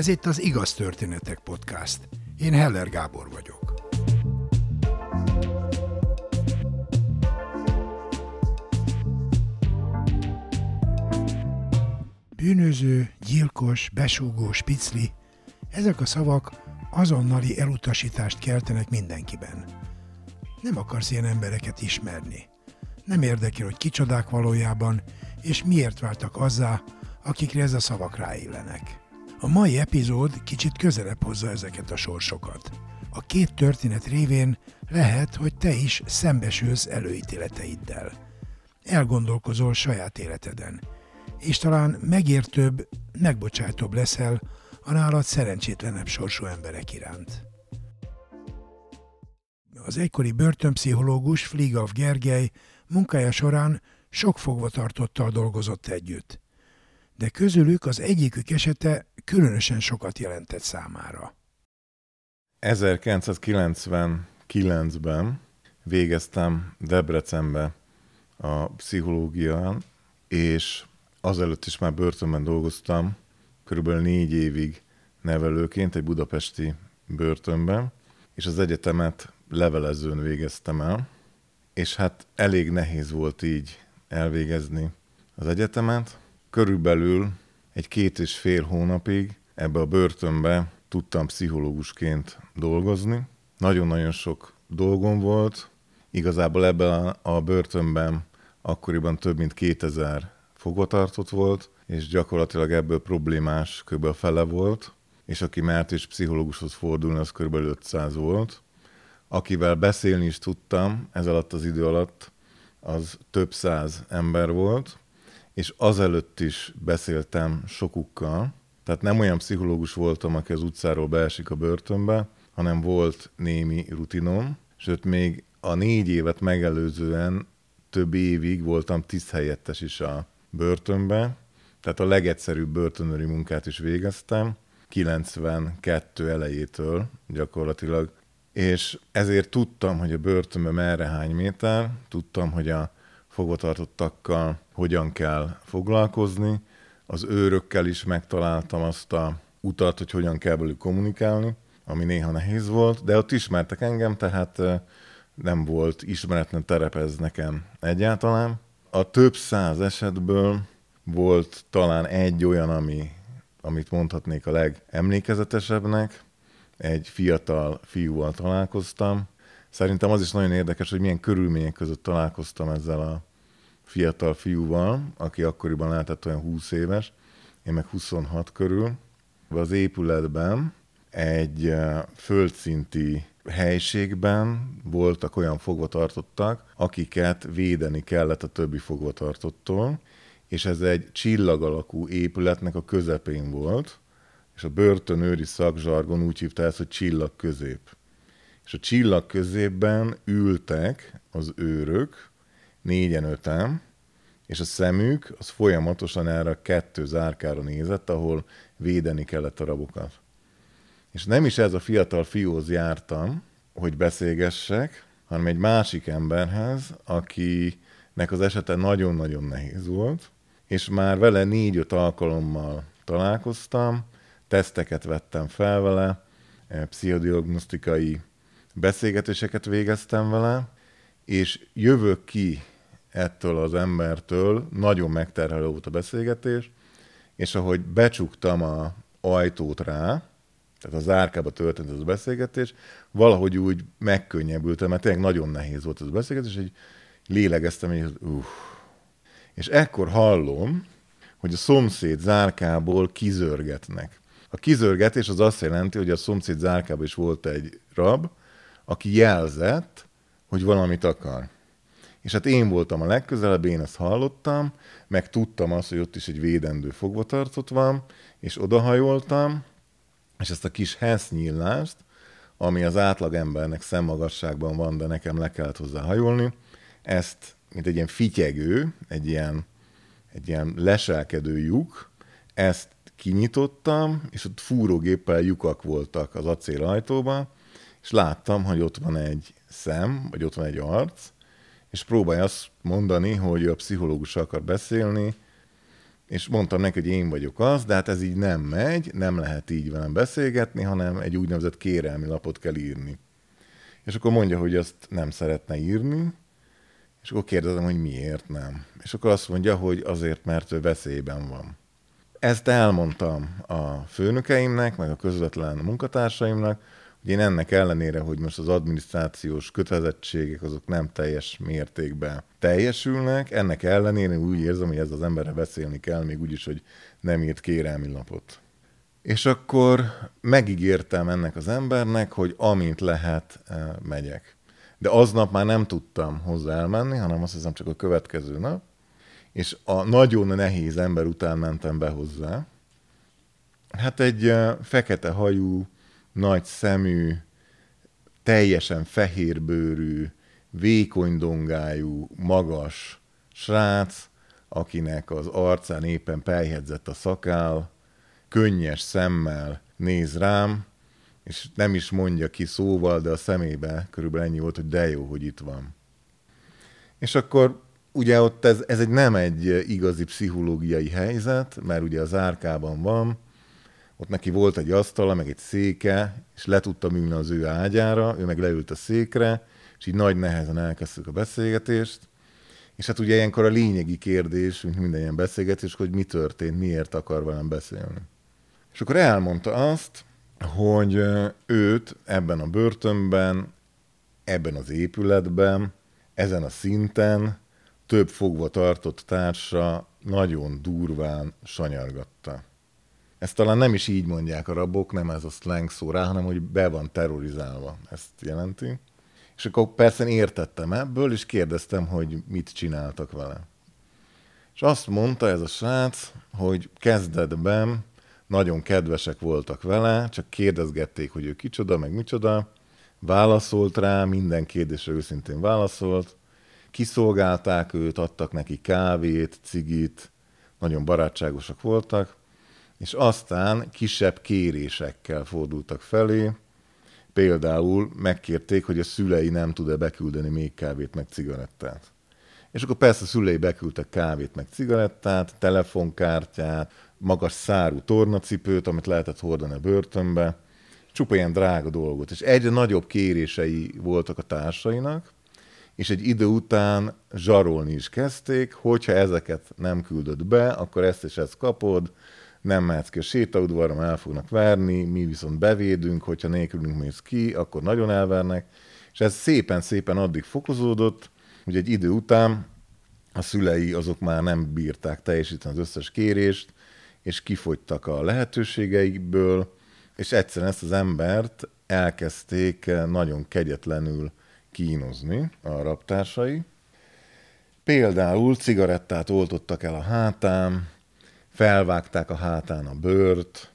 Ez itt az Igaz Történetek Podcast. Én Heller Gábor vagyok. Bűnöző, gyilkos, besúgó, spicli, ezek a szavak azonnali elutasítást keltenek mindenkiben. Nem akarsz ilyen embereket ismerni. Nem érdekel, hogy kicsodák valójában, és miért váltak azzá, akikre ez a szavak ráillenek. A mai epizód kicsit közelebb hozza ezeket a sorsokat. A két történet révén lehet, hogy te is szembesülsz előítéleteiddel. Elgondolkozol saját életeden, és talán megértőbb, megbocsátóbb leszel a nálad szerencsétlenebb sorsú emberek iránt. Az egykori börtönpszichológus Fligav Gergely munkája során sok fogvatartottal dolgozott együtt, de közülük az egyikük esete különösen sokat jelentett számára. 1999-ben végeztem Debrecenbe a pszichológián, és azelőtt is már börtönben dolgoztam, körülbelül négy évig nevelőként egy budapesti börtönben, és az egyetemet levelezőn végeztem el, és hát elég nehéz volt így elvégezni az egyetemet. Körülbelül egy két és fél hónapig ebbe a börtönbe tudtam pszichológusként dolgozni. Nagyon-nagyon sok dolgom volt. Igazából ebben a börtönben akkoriban több mint 2000 fogvatartott volt, és gyakorlatilag ebből problémás kb. a fele volt, és aki mert is pszichológushoz fordulni, az kb. 500 volt. Akivel beszélni is tudtam ez alatt az idő alatt, az több száz ember volt, és azelőtt is beszéltem sokukkal, tehát nem olyan pszichológus voltam, aki az utcáról beesik a börtönbe, hanem volt némi rutinom, sőt még a négy évet megelőzően több évig voltam tiszthelyettes is a börtönbe, tehát a legegyszerűbb börtönöri munkát is végeztem, 92 elejétől gyakorlatilag, és ezért tudtam, hogy a börtönbe merre hány méter, tudtam, hogy a fogvatartottakkal hogyan kell foglalkozni, az őrökkel is megtaláltam azt a utat, hogy hogyan kell velük kommunikálni, ami néha nehéz volt, de ott ismertek engem, tehát nem volt ismeretlen terep nekem egyáltalán. A több száz esetből volt talán egy olyan, ami, amit mondhatnék a legemlékezetesebbnek. Egy fiatal fiúval találkoztam. Szerintem az is nagyon érdekes, hogy milyen körülmények között találkoztam ezzel a fiatal fiúval, aki akkoriban lehetett olyan 20 éves, én meg 26 körül. Az épületben egy eh, földszinti helységben voltak olyan fogvatartottak, akiket védeni kellett a többi fogvatartottól, és ez egy csillag alakú épületnek a közepén volt, és a börtönőri szakzsargon úgy hívta ezt, hogy csillag közép. És a csillag középben ültek az őrök, négyen öten, és a szemük az folyamatosan erre a kettő zárkára nézett, ahol védeni kellett a rabokat. És nem is ez a fiatal fiúhoz jártam, hogy beszélgessek, hanem egy másik emberhez, akinek az esete nagyon-nagyon nehéz volt, és már vele négy-öt alkalommal találkoztam, teszteket vettem fel vele, eh, pszichodiagnosztikai beszélgetéseket végeztem vele, és jövök ki ettől az embertől, nagyon megterhelő volt a beszélgetés, és ahogy becsuktam a ajtót rá, tehát az árkába történt ez a beszélgetés, valahogy úgy megkönnyebbültem, mert tényleg nagyon nehéz volt ez a beszélgetés, hogy lélegeztem, és uff. És ekkor hallom, hogy a szomszéd zárkából kizörgetnek. A kizörgetés az azt jelenti, hogy a szomszéd zárkában is volt egy rab, aki jelzett, hogy valamit akar. És hát én voltam a legközelebb, én ezt hallottam, meg tudtam azt, hogy ott is egy védendő fogvatartott van, és odahajoltam, és ezt a kis hesznyillást, ami az átlag embernek szemmagasságban van, de nekem le kellett hozzá hajolni, ezt, mint egy ilyen fityegő, egy ilyen, egy ilyen leselkedő lyuk, ezt kinyitottam, és ott fúrógéppel lyukak voltak az acél ajtóban, és láttam, hogy ott van egy szem, vagy ott van egy arc, és próbálja azt mondani, hogy a pszichológus akar beszélni, és mondtam neki, hogy én vagyok az, de hát ez így nem megy, nem lehet így velem beszélgetni, hanem egy úgynevezett kérelmi lapot kell írni. És akkor mondja, hogy azt nem szeretne írni, és akkor kérdezem, hogy miért nem. És akkor azt mondja, hogy azért, mert ő veszélyben van. Ezt elmondtam a főnökeimnek, meg a közvetlen munkatársaimnak, hogy én ennek ellenére, hogy most az adminisztrációs kötelezettségek azok nem teljes mértékben teljesülnek, ennek ellenére úgy érzem, hogy ez az emberre beszélni kell, még úgy is, hogy nem írt kérelmi lapot. És akkor megígértem ennek az embernek, hogy amint lehet, eh, megyek. De aznap már nem tudtam hozzá elmenni, hanem azt hiszem csak a következő nap, és a nagyon nehéz ember után mentem be hozzá. Hát egy eh, fekete hajú, nagy szemű, teljesen fehérbőrű, vékony dongájú, magas srác, akinek az arcán éppen pejhedzett a szakál, könnyes szemmel néz rám, és nem is mondja ki szóval, de a szemébe körülbelül ennyi volt, hogy de jó, hogy itt van. És akkor ugye ott ez, ez egy nem egy igazi pszichológiai helyzet, mert ugye az árkában van, ott neki volt egy asztala, meg egy széke, és le tudtam ülni az ő ágyára, ő meg leült a székre, és így nagy nehezen elkezdtük a beszélgetést, és hát ugye ilyenkor a lényegi kérdés, mint minden ilyen beszélgetés, hogy mi történt, miért akar velem beszélni. És akkor elmondta azt, hogy őt ebben a börtönben, ebben az épületben, ezen a szinten több fogva tartott társa nagyon durván sanyargatta. Ezt talán nem is így mondják a rabok, nem ez a slang szó rá, hanem hogy be van terrorizálva. Ezt jelenti. És akkor persze értettem ebből, és kérdeztem, hogy mit csináltak vele. És azt mondta ez a srác, hogy kezdetben nagyon kedvesek voltak vele, csak kérdezgették, hogy ő kicsoda, meg micsoda. Válaszolt rá, minden kérdésre őszintén válaszolt. Kiszolgálták őt, adtak neki kávét, cigit, nagyon barátságosak voltak és aztán kisebb kérésekkel fordultak felé, például megkérték, hogy a szülei nem tud-e beküldeni még kávét meg cigarettát. És akkor persze a szülei beküldtek kávét meg cigarettát, telefonkártyát, magas szárú tornacipőt, amit lehetett hordani a börtönbe, csupa ilyen drága dolgot. És egyre nagyobb kérései voltak a társainak, és egy idő után zsarolni is kezdték, hogyha ezeket nem küldött be, akkor ezt és ezt kapod, nem mehetsz ki a sétaudvarra, el fognak verni, mi viszont bevédünk, hogyha nélkülünk mész ki, akkor nagyon elvernek, és ez szépen-szépen addig fokozódott, hogy egy idő után a szülei azok már nem bírták teljesíteni az összes kérést, és kifogytak a lehetőségeikből, és egyszerűen ezt az embert elkezdték nagyon kegyetlenül kínozni a raptársai. Például cigarettát oltottak el a hátán, felvágták a hátán a bőrt,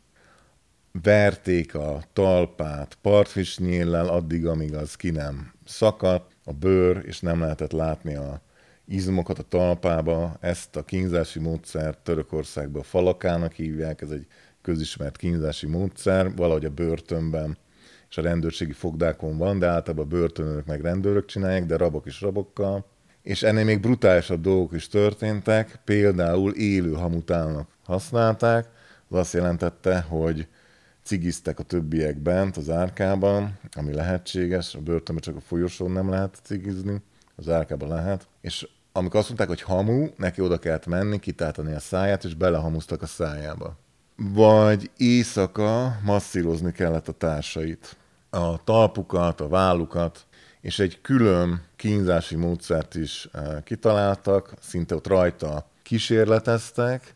verték a talpát partfisnyéllel addig, amíg az ki nem szakadt, a bőr, és nem lehetett látni a izmokat a talpába. Ezt a kínzási módszert Törökországban falakának hívják, ez egy közismert kínzási módszer, valahogy a börtönben és a rendőrségi fogdákon van, de általában a börtönök meg rendőrök csinálják, de rabok is rabokkal és ennél még brutálisabb dolgok is történtek, például élő hamutálnak használták, az azt jelentette, hogy cigiztek a többiek bent az árkában, ami lehetséges, a börtönben csak a folyosón nem lehet cigizni, az árkában lehet, és amikor azt mondták, hogy hamu, neki oda kellett menni, kitáltani a száját, és belehamusztak a szájába. Vagy éjszaka masszírozni kellett a társait. A talpukat, a vállukat, és egy külön kínzási módszert is eh, kitaláltak, szinte ott rajta kísérleteztek,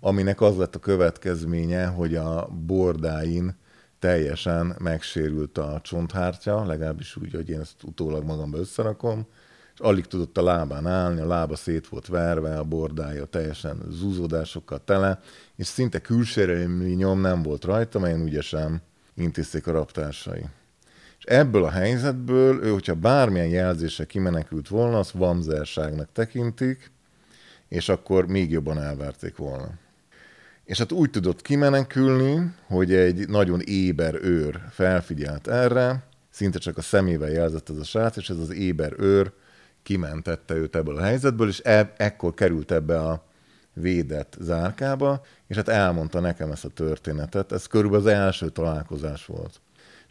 aminek az lett a következménye, hogy a bordáin teljesen megsérült a csonthártya, legalábbis úgy, hogy én ezt utólag magamba összerakom, és alig tudott a lábán állni, a lába szét volt verve, a bordája teljesen zúzódásokkal tele, és szinte külsérelmi nyom nem volt rajta, melyen ügyesen intézték a raptársai. És ebből a helyzetből ő, hogyha bármilyen jelzése kimenekült volna, azt vamzerságnak tekintik, és akkor még jobban elverték volna. És hát úgy tudott kimenekülni, hogy egy nagyon éber őr felfigyelt erre, szinte csak a szemével jelzett ez a srác, és ez az éber őr kimentette őt ebből a helyzetből, és e- ekkor került ebbe a védett zárkába, és hát elmondta nekem ezt a történetet. Ez körülbelül az első találkozás volt.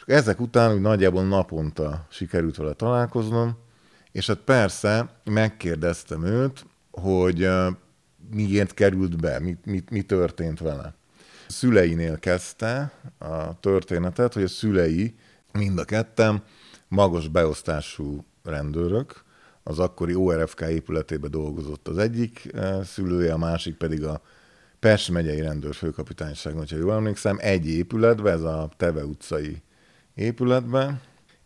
És ezek után úgy nagyjából naponta sikerült vele találkoznom, és hát persze megkérdeztem őt, hogy miért került be, mi, mi, mi történt vele. A szüleinél kezdte a történetet, hogy a szülei mind a ketten magas beosztású rendőrök, az akkori ORFK épületébe dolgozott az egyik szülője, a másik pedig a Pest megyei rendőrfőkapitányság, hogyha jól emlékszem, egy épületbe, ez a Teve utcai épületbe,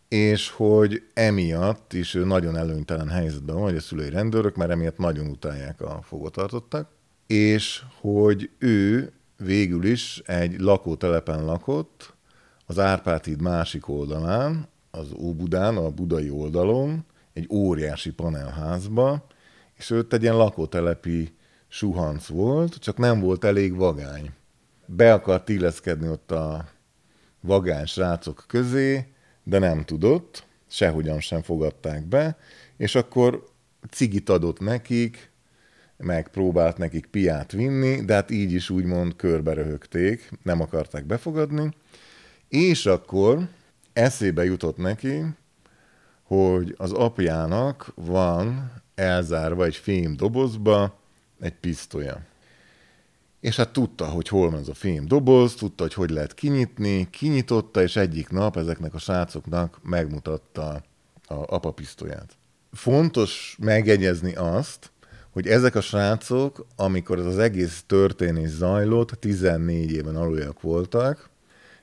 és hogy emiatt is ő nagyon előnytelen helyzetben van, hogy a szülői rendőrök, mert emiatt nagyon utálják a fogotartottak, és hogy ő végül is egy lakótelepen lakott, az Árpád másik oldalán, az Óbudán, a budai oldalon, egy óriási panelházba, és őt egy ilyen lakótelepi suhanc volt, csak nem volt elég vagány. Be akart illeszkedni ott a vagány srácok közé, de nem tudott, sehogyan sem fogadták be, és akkor cigit adott nekik, megpróbált nekik piát vinni, de hát így is úgymond körbe röhögték, nem akarták befogadni, és akkor eszébe jutott neki, hogy az apjának van elzárva egy fém dobozba egy pisztolya. És hát tudta, hogy hol van az a fém doboz, tudta, hogy hogy lehet kinyitni, kinyitotta, és egyik nap ezeknek a srácoknak megmutatta a apa pisztolyát. Fontos megegyezni azt, hogy ezek a srácok, amikor ez az egész történés zajlott, 14 éven aluljak voltak,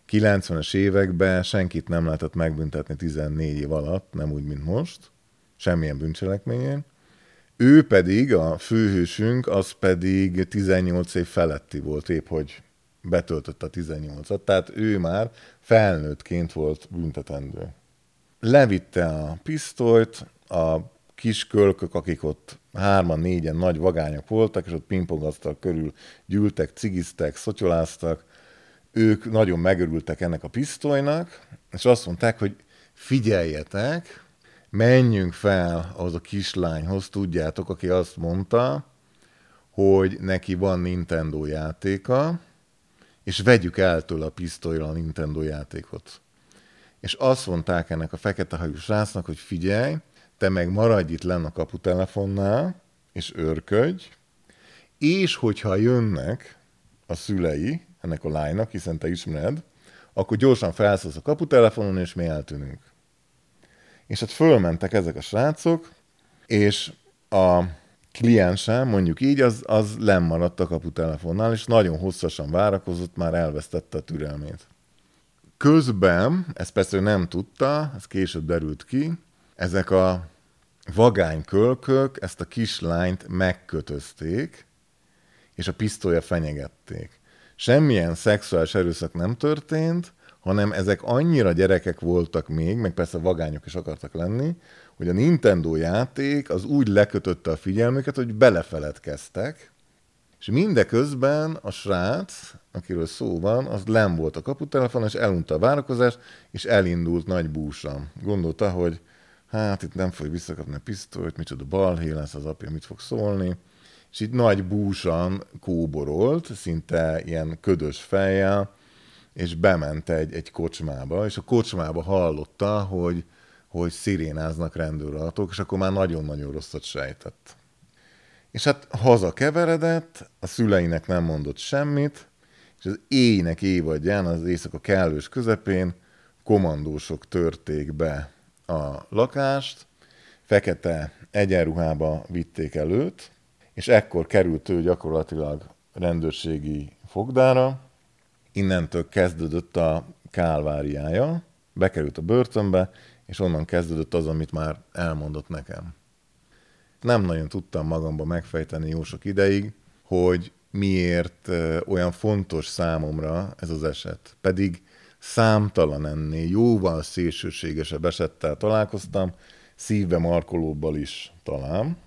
90-es években senkit nem lehetett megbüntetni 14 év alatt, nem úgy, mint most, semmilyen bűncselekményén. Ő pedig, a főhősünk, az pedig 18 év feletti volt, épp hogy betöltötte a 18-at, tehát ő már felnőttként volt büntetendő. Levitte a pisztolyt, a kis kölkök, akik ott hárman, négyen nagy vagányok voltak, és ott pingpongasztal körül gyűltek, cigiztek, szotyoláztak, ők nagyon megörültek ennek a pisztolynak, és azt mondták, hogy figyeljetek, menjünk fel az a kislányhoz, tudjátok, aki azt mondta, hogy neki van Nintendo játéka, és vegyük el tőle a pisztolyra a Nintendo játékot. És azt mondták ennek a fekete hajú srácnak, hogy figyelj, te meg maradj itt lenn a kaputelefonnál, és örködj, és hogyha jönnek a szülei ennek a lánynak, hiszen te ismered, akkor gyorsan felszólsz a kaputelefonon, és mi eltűnünk. És hát fölmentek ezek a srácok, és a kliensem, mondjuk így, az, az lemaradt a kaputelefonnál, és nagyon hosszasan várakozott, már elvesztette a türelmét. Közben, ezt persze nem tudta, ez később derült ki, ezek a vagány kölkök ezt a kislányt megkötözték, és a pisztolya fenyegették. Semmilyen szexuális erőszak nem történt, hanem ezek annyira gyerekek voltak még, meg persze vagányok is akartak lenni, hogy a Nintendo játék az úgy lekötötte a figyelmüket, hogy belefeledkeztek, és mindeközben a srác, akiről szó van, az nem volt a kaputelefon, és elunta a várakozást, és elindult nagy búsan. Gondolta, hogy hát itt nem fog visszakapni a pisztolyt, micsoda balhé lesz az apja, mit fog szólni. És itt nagy búsan kóborolt, szinte ilyen ködös fejjel, és bement egy, egy kocsmába, és a kocsmába hallotta, hogy, hogy szirénáznak rendőrautók, és akkor már nagyon-nagyon rosszat sejtett. És hát haza keveredett, a szüleinek nem mondott semmit, és az éjnek évadján, az éjszaka kellős közepén komandósok törték be a lakást, fekete egyenruhába vitték előtt, és ekkor került ő gyakorlatilag rendőrségi fogdára, innentől kezdődött a kálváriája, bekerült a börtönbe, és onnan kezdődött az, amit már elmondott nekem. Nem nagyon tudtam magamba megfejteni jó sok ideig, hogy miért olyan fontos számomra ez az eset. Pedig számtalan ennél jóval szélsőségesebb esettel találkoztam, szívbe markolóbbal is talán.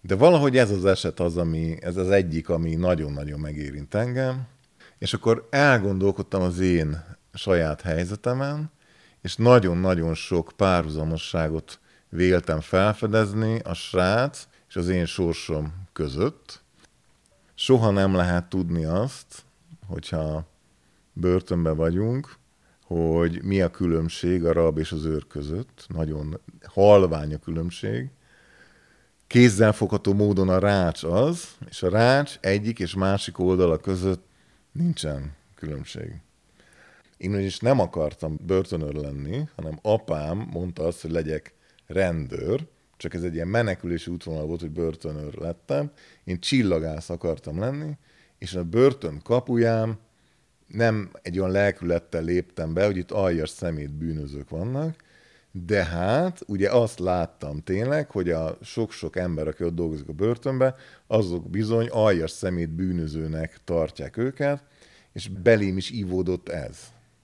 De valahogy ez az eset az, ami, ez az egyik, ami nagyon-nagyon megérint engem, és akkor elgondolkodtam az én saját helyzetemen, és nagyon-nagyon sok párhuzamosságot véltem felfedezni a srác és az én sorsom között. soha nem lehet tudni azt, hogyha börtönben vagyunk, hogy mi a különbség a rab és az őr között. Nagyon halvány a különbség. Kézzelfogható módon a rács az, és a rács egyik és másik oldala között nincsen különbség. Én is nem akartam börtönőr lenni, hanem apám mondta azt, hogy legyek rendőr, csak ez egy ilyen menekülési útvonal volt, hogy börtönőr lettem. Én csillagász akartam lenni, és a börtön kapuján nem egy olyan lelkülettel léptem be, hogy itt aljas szemét bűnözők vannak, de hát ugye azt láttam tényleg, hogy a sok-sok ember, aki ott dolgozik a börtönbe, azok bizony aljas szemét bűnözőnek tartják őket, és belém is ivódott ez.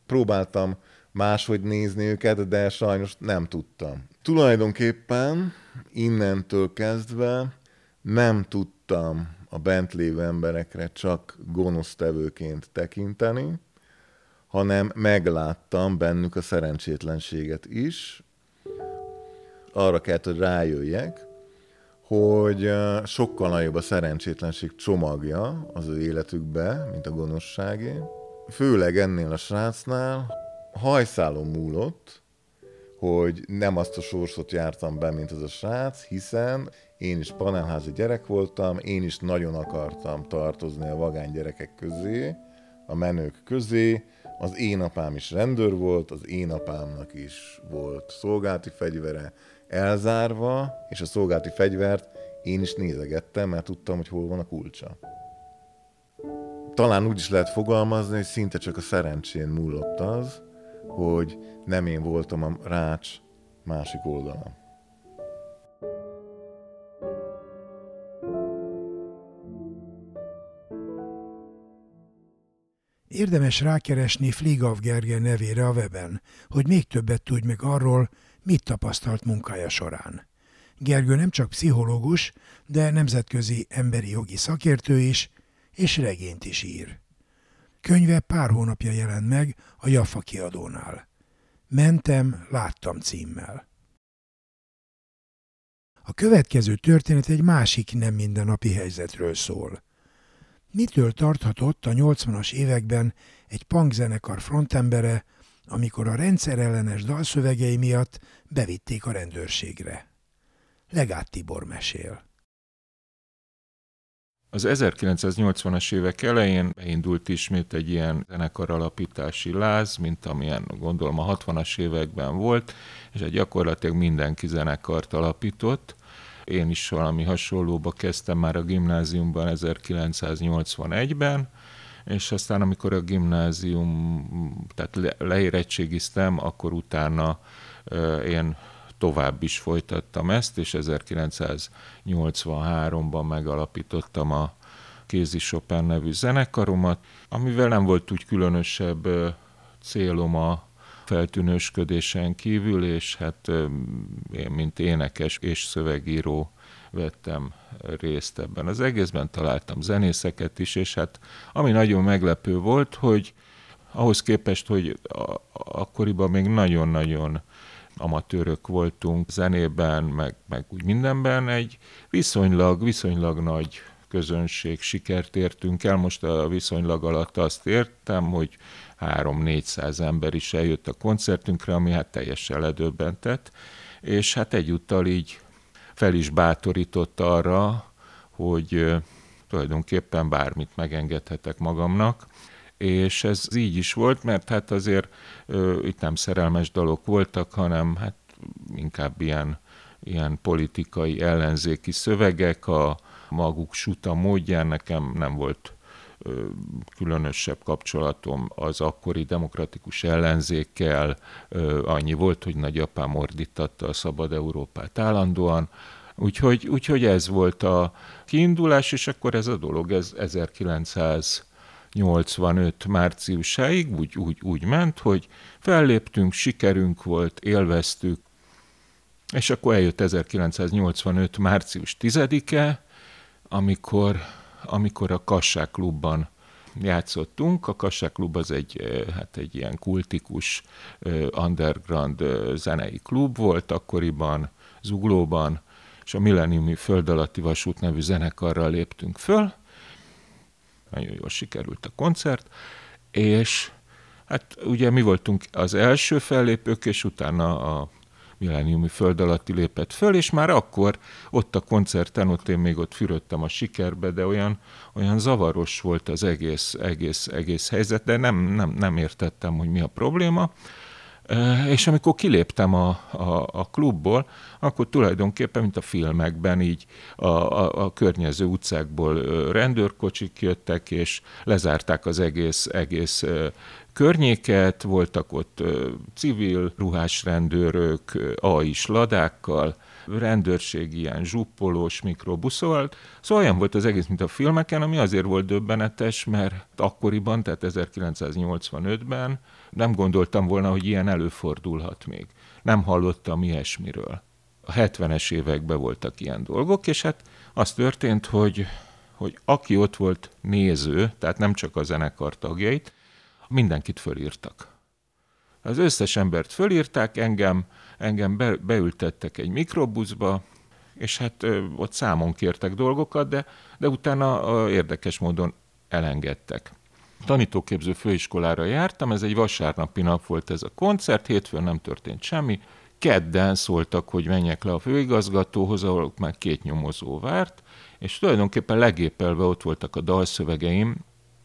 Próbáltam máshogy nézni őket, de sajnos nem tudtam. Tulajdonképpen innentől kezdve nem tudtam a bent lévő emberekre csak gonosztevőként tekinteni, hanem megláttam bennük a szerencsétlenséget is. Arra kellett, hogy rájöjjek, hogy sokkal nagyobb a szerencsétlenség csomagja az ő életükbe, mint a gonoszságé. Főleg ennél a srácnál hajszálon múlott, hogy nem azt a sorsot jártam be, mint az a srác, hiszen én is panelházi gyerek voltam, én is nagyon akartam tartozni a vagány gyerekek közé, a menők közé, az én apám is rendőr volt, az én apámnak is volt szolgálti fegyvere elzárva, és a szolgálti fegyvert én is nézegettem, mert tudtam, hogy hol van a kulcsa. Talán úgy is lehet fogalmazni, hogy szinte csak a szerencsén múlott az, hogy nem én voltam a rács másik oldalon. Érdemes rákeresni Fligav Gergely nevére a weben, hogy még többet tudj meg arról, mit tapasztalt munkája során. Gergő nem csak pszichológus, de nemzetközi emberi jogi szakértő is, és regényt is ír. Könyve pár hónapja jelent meg a Jaffa kiadónál. Mentem, láttam címmel. A következő történet egy másik nem mindennapi helyzetről szól. Mitől tarthatott a 80-as években egy punkzenekar frontembere, amikor a rendszerellenes dalszövegei miatt bevitték a rendőrségre? Legát Tibor mesél. Az 1980-as évek elején beindult ismét egy ilyen zenekar alapítási láz, mint amilyen gondolom a 60-as években volt, és egy gyakorlatilag mindenki zenekart alapított. Én is valami hasonlóba kezdtem már a gimnáziumban 1981-ben, és aztán amikor a gimnázium, tehát leérettségiztem, akkor utána én tovább is folytattam ezt, és 1983-ban megalapítottam a Kézi Chopin nevű zenekaromat, amivel nem volt úgy különösebb célom a feltűnősködésen kívül, és hát én, mint énekes és szövegíró vettem részt ebben az egészben, találtam zenészeket is, és hát ami nagyon meglepő volt, hogy ahhoz képest, hogy akkoriban még nagyon-nagyon amatőrök voltunk zenében, meg, meg úgy mindenben, egy viszonylag, viszonylag nagy közönség sikert értünk el. Most a viszonylag alatt azt értem, hogy 3-400 ember is eljött a koncertünkre, ami hát teljesen ledöbbentett, és hát egyúttal így fel is bátorított arra, hogy tulajdonképpen bármit megengedhetek magamnak, és ez így is volt, mert hát azért ö, itt nem szerelmes dalok voltak, hanem hát inkább ilyen, ilyen politikai ellenzéki szövegek, a maguk suta módján nekem nem volt különösebb kapcsolatom az akkori demokratikus ellenzékkel, annyi volt, hogy nagyapám ordítatta a Szabad Európát állandóan, Úgyhogy, úgyhogy ez volt a kiindulás, és akkor ez a dolog, ez 1900 85 márciusáig úgy, úgy, úgy ment, hogy felléptünk, sikerünk volt, élveztük, és akkor eljött 1985. március 10-e, amikor, amikor a Kassák klubban játszottunk. A Kassák klub az egy, eh, hát egy ilyen kultikus eh, underground eh, zenei klub volt akkoriban, Zuglóban, és a Millenniumi Föld alatti vasút nevű zenekarral léptünk föl, nagyon jól sikerült a koncert, és hát ugye mi voltunk az első fellépők, és utána a milleniumi föld alatti lépett föl, és már akkor ott a koncerten, ott én még ott fürödtem a sikerbe, de olyan, olyan zavaros volt az egész, egész, egész helyzet, de nem, nem, nem értettem, hogy mi a probléma. És amikor kiléptem a, a, a klubból, akkor tulajdonképpen, mint a filmekben, így a, a, a környező utcákból rendőrkocsik jöttek, és lezárták az egész, egész környéket, voltak ott civil ruhás rendőrök, AI-s ladákkal, rendőrség ilyen zsuppolós mikrobuszol. Szóval olyan volt az egész, mint a filmeken, ami azért volt döbbenetes, mert akkoriban, tehát 1985-ben nem gondoltam volna, hogy ilyen előfordulhat még. Nem hallottam ilyesmiről. A 70-es években voltak ilyen dolgok, és hát az történt, hogy, hogy aki ott volt néző, tehát nem csak a zenekar tagjait, mindenkit fölírtak. Az összes embert fölírták, engem, engem be, beültettek egy mikrobuszba, és hát ö, ott számon kértek dolgokat, de, de utána ö, érdekes módon elengedtek. Tanítóképző főiskolára jártam, ez egy vasárnapi nap volt ez a koncert, hétfőn nem történt semmi, kedden szóltak, hogy menjek le a főigazgatóhoz, ahol már két nyomozó várt, és tulajdonképpen legépelve ott voltak a dalszövegeim,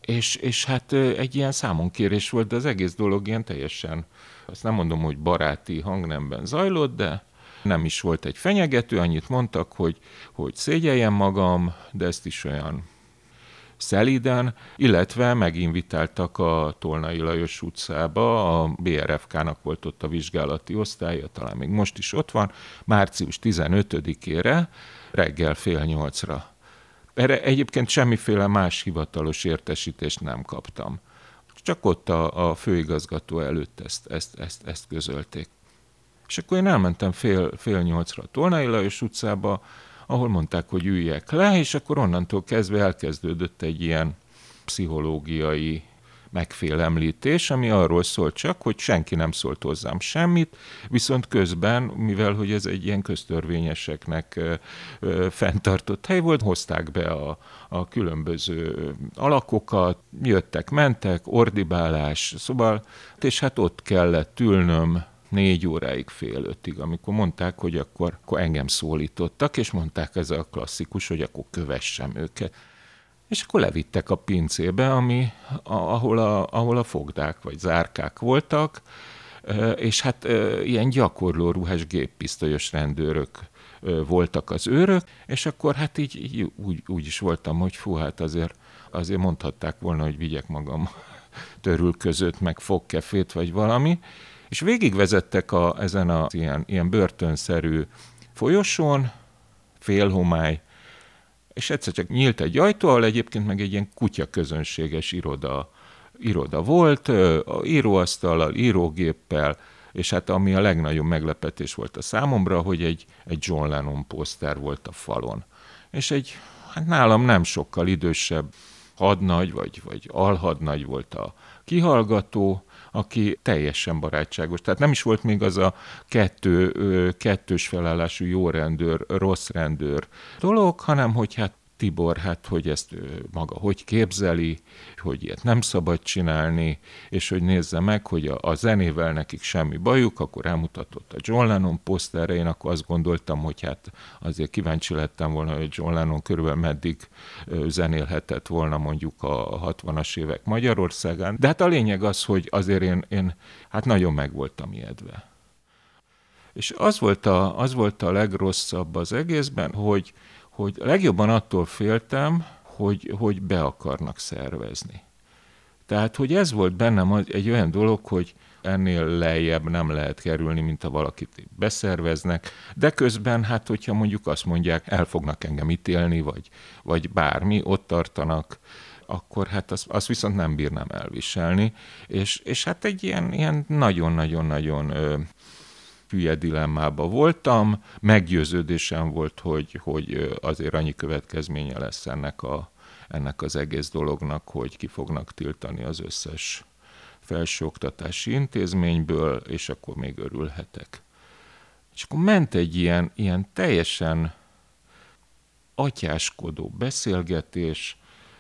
és, és hát egy ilyen számonkérés volt, de az egész dolog ilyen teljesen, azt nem mondom, hogy baráti hangnemben zajlott, de nem is volt egy fenyegető, annyit mondtak, hogy, hogy szégyeljem magam, de ezt is olyan szeliden, illetve meginvitáltak a Tolnai Lajos utcába, a BRFK-nak volt ott a vizsgálati osztálya, talán még most is ott van, március 15-ére, reggel fél nyolcra erre egyébként semmiféle más hivatalos értesítést nem kaptam. Csak ott a, a főigazgató előtt ezt, ezt, ezt, ezt közölték. És akkor én elmentem fél, fél nyolcra a Tolnai Lajos utcába, ahol mondták, hogy üljek le, és akkor onnantól kezdve elkezdődött egy ilyen pszichológiai megfélemlítés, ami arról szólt csak, hogy senki nem szólt hozzám semmit, viszont közben, mivel hogy ez egy ilyen köztörvényeseknek fenntartott hely volt, hozták be a, a különböző alakokat, jöttek, mentek, ordibálás, szóval, és hát ott kellett ülnöm négy óráig, fél ötig, amikor mondták, hogy akkor, akkor engem szólítottak, és mondták ez a klasszikus, hogy akkor kövessem őket. És akkor levittek a pincébe, ami, ahol, a, ahol a fogdák vagy zárkák voltak, és hát ilyen gyakorló ruhás géppisztolyos rendőrök voltak az őrök, és akkor hát így, így úgy, úgy is voltam, hogy fú, hát azért, azért mondhatták volna, hogy vigyek magam törül között, meg fogkefét, vagy valami, és végigvezettek a, ezen a ilyen, ilyen börtönszerű folyosón, félhomály, és egyszer csak nyílt egy ajtó, ahol egyébként meg egy ilyen kutya közönséges iroda, iroda volt, íróasztallal, írógéppel, és hát ami a legnagyobb meglepetés volt a számomra, hogy egy, egy John Lennon poszter volt a falon. És egy, hát nálam nem sokkal idősebb hadnagy, vagy, vagy alhadnagy volt a kihallgató, aki teljesen barátságos. Tehát nem is volt még az a kettő, kettős felállású jó rendőr, rossz rendőr dolog, hanem hogy hát Tibor, hát hogy ezt maga hogy képzeli, hogy ilyet nem szabad csinálni, és hogy nézze meg, hogy a, a zenével nekik semmi bajuk, akkor elmutatott a John Lennon poszterre, én akkor azt gondoltam, hogy hát azért kíváncsi lettem volna, hogy John Lennon körülbelül meddig zenélhetett volna mondjuk a 60-as évek Magyarországán. De hát a lényeg az, hogy azért én, én hát nagyon meg voltam ijedve. És az volt, a, az volt a legrosszabb az egészben, hogy hogy legjobban attól féltem, hogy, hogy be akarnak szervezni. Tehát, hogy ez volt bennem egy olyan dolog, hogy ennél lejjebb nem lehet kerülni, mint ha valakit beszerveznek, de közben, hát hogyha mondjuk azt mondják, el fognak engem ítélni, vagy, vagy bármi, ott tartanak, akkor hát azt, azt viszont nem bírnám elviselni, és, és hát egy ilyen, ilyen nagyon-nagyon-nagyon hülye dilemmába voltam, meggyőződésem volt, hogy, hogy azért annyi következménye lesz ennek, a, ennek az egész dolognak, hogy ki fognak tiltani az összes felsőoktatási intézményből, és akkor még örülhetek. És akkor ment egy ilyen, ilyen teljesen atyáskodó beszélgetés,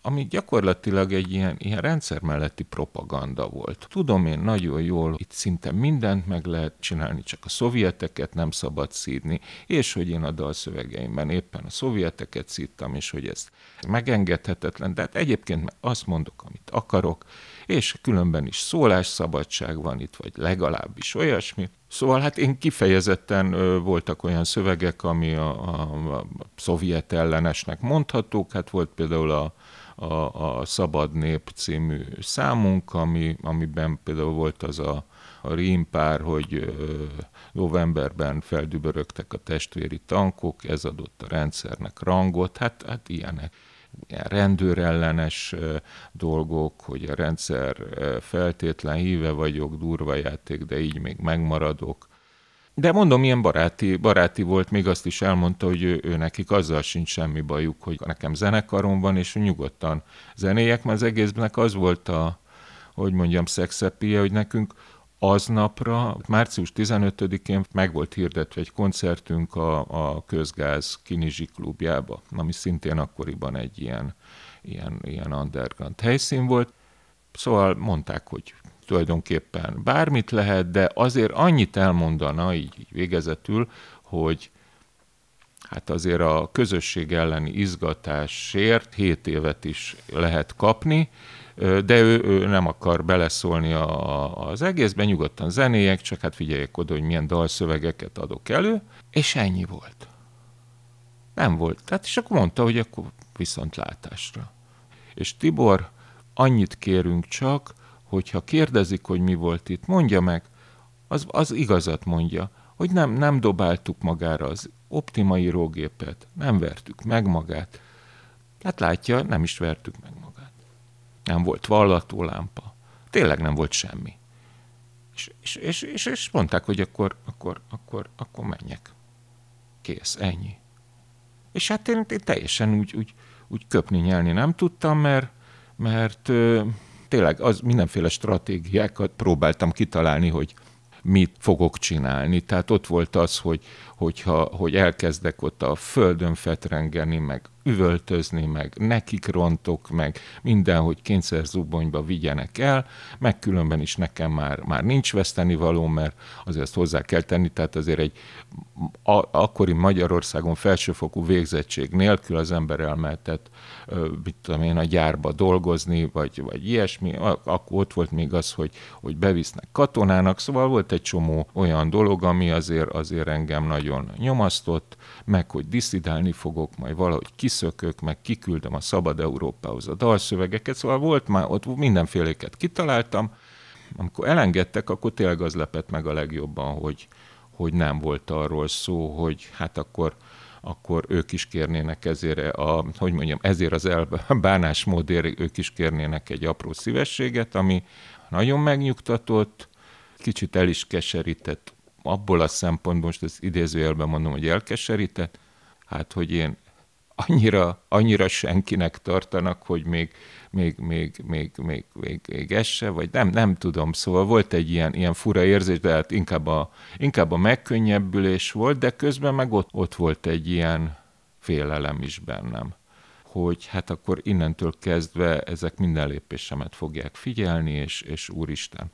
ami gyakorlatilag egy ilyen, ilyen rendszer melletti propaganda volt. Tudom én nagyon jól, itt szinte mindent meg lehet csinálni, csak a szovjeteket nem szabad szídni, és hogy én a dalszövegeimben éppen a szovjeteket szídtam, és hogy ez megengedhetetlen, de hát egyébként azt mondok, amit akarok, és különben is szólásszabadság van itt, vagy legalábbis olyasmi. Szóval hát én kifejezetten ö, voltak olyan szövegek, ami a, a, a szovjet ellenesnek mondhatók, hát volt például a, a, a Szabad Nép című számunk, ami, amiben például volt az a, a rímpár, hogy novemberben feldübörögtek a testvéri tankok, ez adott a rendszernek rangot, hát, hát ilyenek ilyen rendőrellenes dolgok, hogy a rendszer feltétlen híve vagyok, durva játék, de így még megmaradok. De mondom, ilyen baráti, baráti volt, még azt is elmondta, hogy ő, ő nekik azzal sincs semmi bajuk, hogy nekem zenekarom van, és nyugodtan zenéjek, mert az egésznek az volt a, hogy mondjam, szexepie, hogy nekünk aznapra, március 15-én meg volt hirdetve egy koncertünk a, a Közgáz Kinizsi klubjába, ami szintén akkoriban egy ilyen, ilyen, ilyen underground helyszín volt. Szóval mondták, hogy tulajdonképpen bármit lehet, de azért annyit elmondana, így, így végezetül, hogy hát azért a közösség elleni izgatásért 7 évet is lehet kapni, de ő, ő nem akar beleszólni a, az egészben, nyugodtan zenéjek, csak hát figyeljek oda, hogy milyen dalszövegeket adok elő, és ennyi volt. Nem volt. Tehát és akkor mondta, hogy akkor viszontlátásra. És Tibor, annyit kérünk csak, hogyha kérdezik, hogy mi volt itt, mondja meg, az, az igazat mondja, hogy nem, nem dobáltuk magára az optima írógépet, nem vertük meg magát. Hát látja, nem is vertük meg magát nem volt vallató lámpa, tényleg nem volt semmi. És, és, és, és, és mondták, hogy akkor, akkor, akkor, akkor menjek. Kész, ennyi. És hát én, én teljesen úgy, úgy, úgy köpni, nyelni nem tudtam, mert, mert tényleg az mindenféle stratégiákat próbáltam kitalálni, hogy mit fogok csinálni. Tehát ott volt az, hogy, hogyha, hogy elkezdek ott a földön fetrengeni, meg üvöltözni, meg nekik rontok, meg minden, hogy kényszerzubonyba vigyenek el, meg különben is nekem már, már nincs veszteni való, mert azért ezt hozzá kell tenni, tehát azért egy a, akkori Magyarországon felsőfokú végzettség nélkül az ember elmehetett, mit tudom én, a gyárba dolgozni, vagy, vagy ilyesmi, akkor ott volt még az, hogy, hogy bevisznek katonának, szóval volt egy csomó olyan dolog, ami azért, azért engem nagyon nyomasztott, meg hogy diszidálni fogok, majd valahogy kiszökök, meg kiküldöm a Szabad Európához a dalszövegeket, szóval volt már, ott mindenféléket kitaláltam, amikor elengedtek, akkor tényleg az lepett meg a legjobban, hogy, hogy nem volt arról szó, hogy hát akkor, akkor ők is kérnének ezért, a, hogy mondjam, ezért az elbánásmódért ők is kérnének egy apró szívességet, ami nagyon megnyugtatott, kicsit el is keserített, abból a szempontból, most ezt idézőjelben mondom, hogy elkeserített, hát hogy én annyira, annyira senkinek tartanak, hogy még, még, még, még, még, még, még ez se, vagy nem, nem tudom, szóval volt egy ilyen, ilyen fura érzés, de hát inkább a, inkább a megkönnyebbülés volt, de közben meg ott, ott volt egy ilyen félelem is bennem hogy hát akkor innentől kezdve ezek minden lépésemet fogják figyelni, és, és úristen,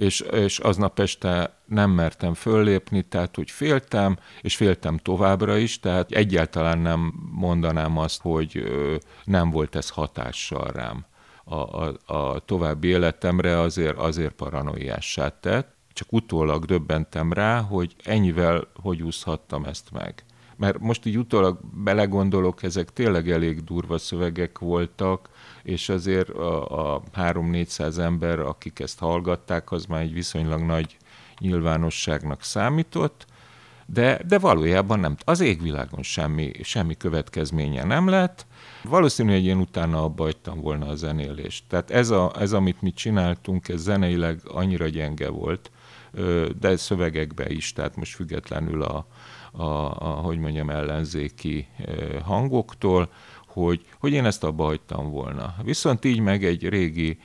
és, és aznap este nem mertem föllépni, tehát hogy féltem, és féltem továbbra is, tehát egyáltalán nem mondanám azt, hogy nem volt ez hatással rám. A, a, a további életemre azért, azért paranoiássá tett, csak utólag döbbentem rá, hogy ennyivel hogy úszhattam ezt meg. Mert most így utólag belegondolok, ezek tényleg elég durva szövegek voltak, és azért a, a 3-400 ember, akik ezt hallgatták, az már egy viszonylag nagy nyilvánosságnak számított, de, de valójában nem. Az égvilágon semmi, semmi következménye nem lett. Valószínű, hogy én utána abba hagytam volna a zenélést. Tehát ez, a, ez, amit mi csináltunk, ez zeneileg annyira gyenge volt, de szövegekbe is, tehát most függetlenül a, a, a hogy mondjam, ellenzéki hangoktól, hogy, hogy én ezt abba hagytam volna. Viszont így meg egy régi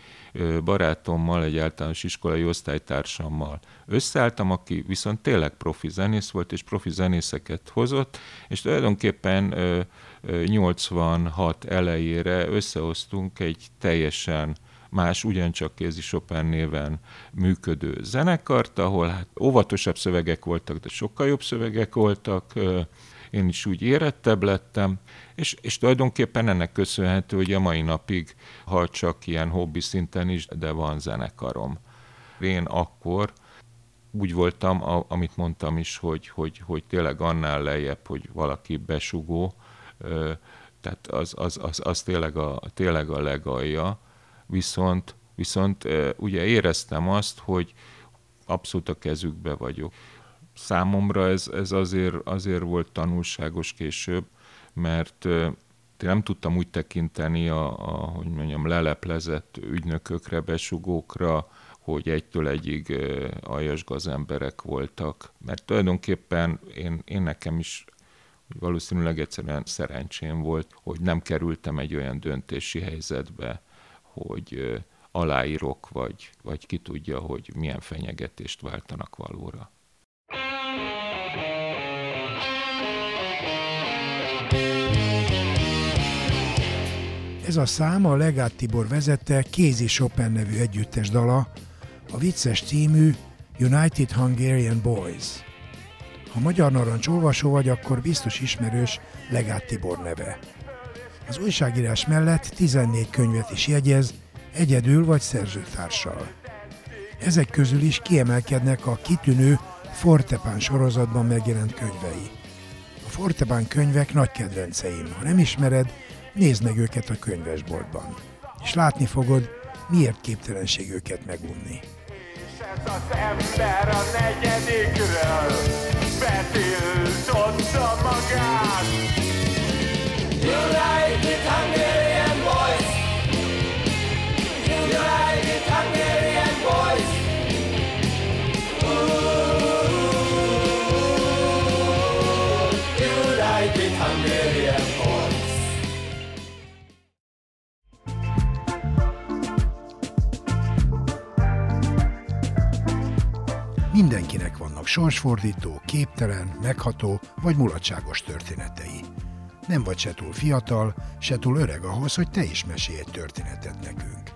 barátommal, egy általános iskolai osztálytársammal összeálltam, aki viszont tényleg profi zenész volt, és profi zenészeket hozott, és tulajdonképpen 86 elejére összehoztunk egy teljesen más, ugyancsak Kézi Chopin néven működő zenekart, ahol hát óvatosabb szövegek voltak, de sokkal jobb szövegek voltak, én is úgy érettebb lettem, és, és tulajdonképpen ennek köszönhető, hogy a mai napig, ha csak ilyen hobbi szinten is, de van zenekarom. Én akkor úgy voltam, a, amit mondtam is, hogy, hogy, hogy tényleg annál lejjebb, hogy valaki besugó, tehát az, az, az, az tényleg, a, tényleg a legalja, viszont, viszont ugye éreztem azt, hogy abszolút a kezükbe vagyok. Számomra ez, ez azért, azért volt tanulságos később, mert nem tudtam úgy tekinteni a, a hogy mondjam, leleplezett ügynökökre, besugókra, hogy egytől egyig aljas gazemberek voltak. Mert tulajdonképpen én, én nekem is valószínűleg egyszerűen szerencsém volt, hogy nem kerültem egy olyan döntési helyzetbe, hogy aláírok, vagy, vagy ki tudja, hogy milyen fenyegetést váltanak valóra. Ez a szám a Legát Tibor vezette Kézi Chopin nevű együttes dala, a vicces című United Hungarian Boys. Ha magyar narancs olvasó vagy, akkor biztos ismerős Legát Tibor neve. Az újságírás mellett 14 könyvet is jegyez, egyedül vagy szerzőtársal. Ezek közül is kiemelkednek a kitűnő Fortepán sorozatban megjelent könyvei. A Fortepán könyvek nagy kedvenceim. Ha nem ismered, nézd meg őket a könyvesboltban. És látni fogod, miért képtelenség őket megunni. Ez az ember a negyedikről betiltotta magát. Mindenkinek vannak sorsfordító, képtelen, megható vagy mulatságos történetei. Nem vagy se túl fiatal, se túl öreg ahhoz, hogy te is mesélj egy történetet nekünk.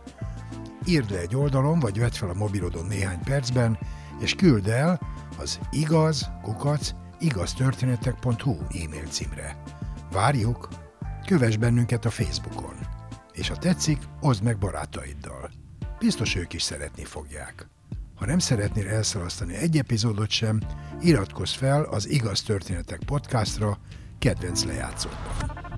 Írd le egy oldalon, vagy vedd fel a mobilodon néhány percben, és küld el az igaz, kukac, igaztörténetek.hu e-mail címre. Várjuk! Kövess bennünket a Facebookon. És ha tetszik, oszd meg barátaiddal. Biztos ők is szeretni fogják. Ha nem szeretnél elszalasztani egy epizódot sem, iratkozz fel az Igaz Történetek podcastra, kedvenc lejátszódban.